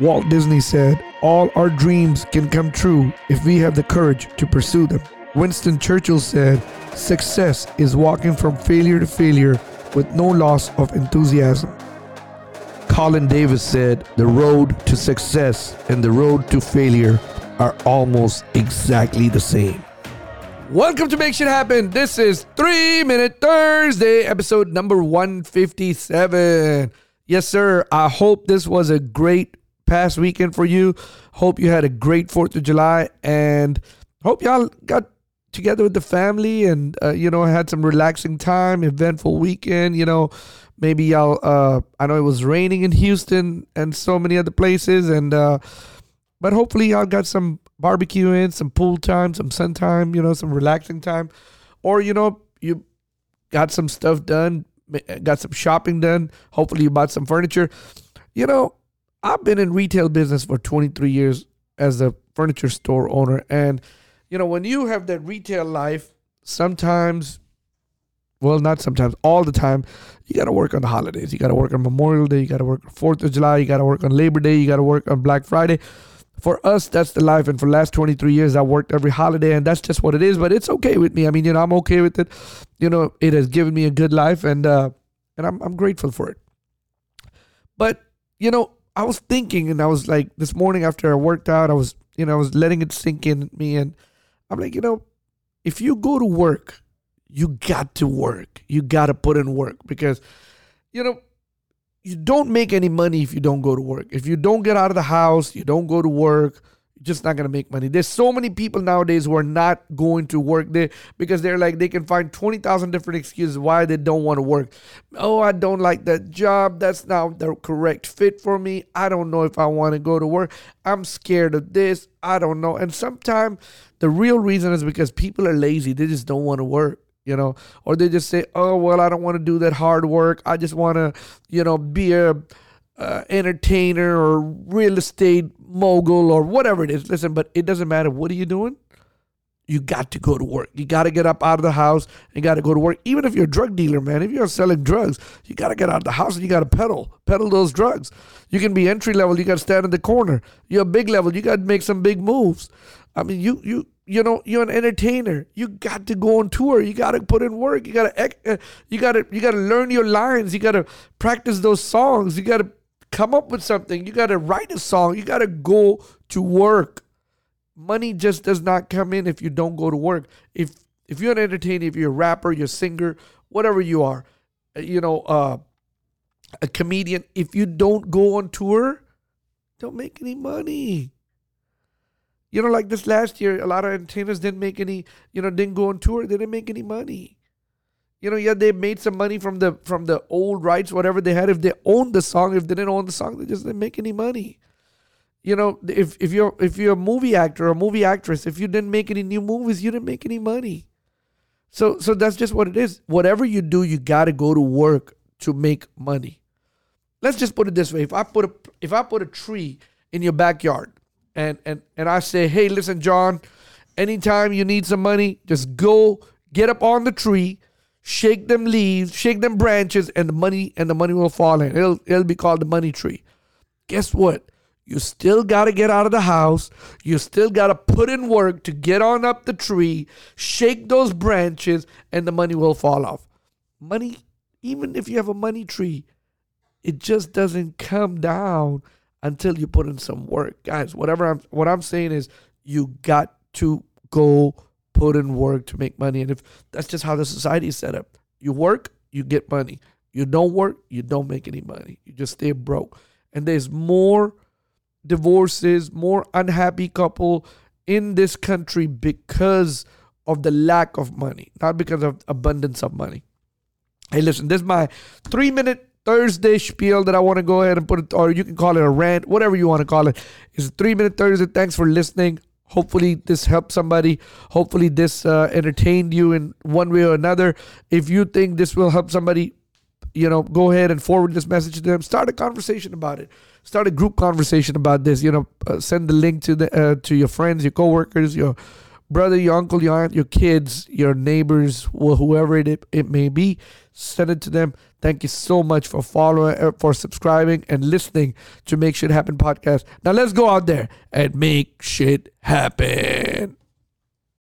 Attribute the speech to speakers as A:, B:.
A: Walt Disney said, All our dreams can come true if we have the courage to pursue them. Winston Churchill said, Success is walking from failure to failure with no loss of enthusiasm. Colin Davis said, The road to success and the road to failure are almost exactly the same. Welcome to Make Shit Happen. This is 3 Minute Thursday, episode number 157. Yes, sir. I hope this was a great past weekend for you. Hope you had a great 4th of July and hope y'all got together with the family and, uh, you know, had some relaxing time, eventful weekend. You know, maybe y'all, uh, I know it was raining in Houston and so many other places. And, uh, but hopefully y'all got some barbecue in, some pool time, some sun time, you know, some relaxing time. Or, you know, you got some stuff done, got some shopping done. Hopefully you bought some furniture. You know, I've been in retail business for 23 years as a furniture store owner. And, you know, when you have that retail life, sometimes, well, not sometimes, all the time, you got to work on the holidays. You got to work on Memorial Day. You got to work on 4th of July. You got to work on Labor Day. You got to work on Black Friday. For us, that's the life. And for the last 23 years, I worked every holiday, and that's just what it is. But it's okay with me. I mean, you know, I'm okay with it. You know, it has given me a good life, and uh, and I'm, I'm grateful for it. But, you know, I was thinking, and I was like, this morning after I worked out, I was, you know, I was letting it sink in me, and I'm like, you know, if you go to work, you got to work. You got to put in work because, you know, you don't make any money if you don't go to work. If you don't get out of the house, you don't go to work, just not gonna make money. There's so many people nowadays who are not going to work there because they're like they can find twenty thousand different excuses why they don't want to work. Oh, I don't like that job. That's not the correct fit for me. I don't know if I want to go to work. I'm scared of this. I don't know. And sometimes the real reason is because people are lazy. They just don't want to work you know, or they just say, "Oh, well, I don't want to do that hard work. I just want to, you know, be a uh, entertainer or real estate mogul or whatever it is." Listen, but it doesn't matter. What are you doing? You got to go to work. You got to get up out of the house and got to go to work. Even if you're a drug dealer, man, if you're selling drugs, you got to get out of the house and you got to peddle, peddle those drugs. You can be entry level. You got to stand in the corner. You're big level. You got to make some big moves. I mean, you you you know you're an entertainer you got to go on tour you got to put in work you got to uh, you got to you got to learn your lines you got to practice those songs you got to come up with something you got to write a song you got to go to work money just does not come in if you don't go to work if if you're an entertainer if you're a rapper you're a singer whatever you are uh, you know uh, a comedian if you don't go on tour don't make any money you know, like this last year, a lot of entertainers didn't make any, you know, didn't go on tour. They didn't make any money. You know, yeah, they made some money from the from the old rights, whatever they had. If they owned the song, if they didn't own the song, they just didn't make any money. You know, if if you're if you're a movie actor or a movie actress, if you didn't make any new movies, you didn't make any money. So so that's just what it is. Whatever you do, you gotta go to work to make money. Let's just put it this way: if I put a if I put a tree in your backyard and and and I say, hey, listen, John, anytime you need some money, just go get up on the tree, shake them leaves, shake them branches, and the money and the money will fall in. It'll it'll be called the money tree. Guess what? You still got to get out of the house. You still got to put in work to get on up the tree, shake those branches, and the money will fall off. Money, even if you have a money tree, it just doesn't come down until you put in some work. Guys, whatever I'm what I'm saying is you got to go put in work to make money. And if that's just how the society is set up. You work, you get money. You don't work, you don't make any money. You just stay broke. And there's more divorces, more unhappy couple in this country because of the lack of money, not because of abundance of money. Hey, listen, this is my three minute Thursday spiel that I want to go ahead and put it, or you can call it a rant, whatever you want to call it. It's a three minute Thursday. Thanks for listening. Hopefully, this helped somebody. Hopefully, this uh, entertained you in one way or another. If you think this will help somebody, you know, go ahead and forward this message to them. Start a conversation about it. Start a group conversation about this. You know, uh, send the link to the uh, to your friends, your coworkers, your brother, your uncle, your aunt, your kids, your neighbors, whoever it, it may be. Send it to them. Thank you so much for following, uh, for subscribing, and listening to Make Shit Happen podcast. Now let's go out there and make shit happen.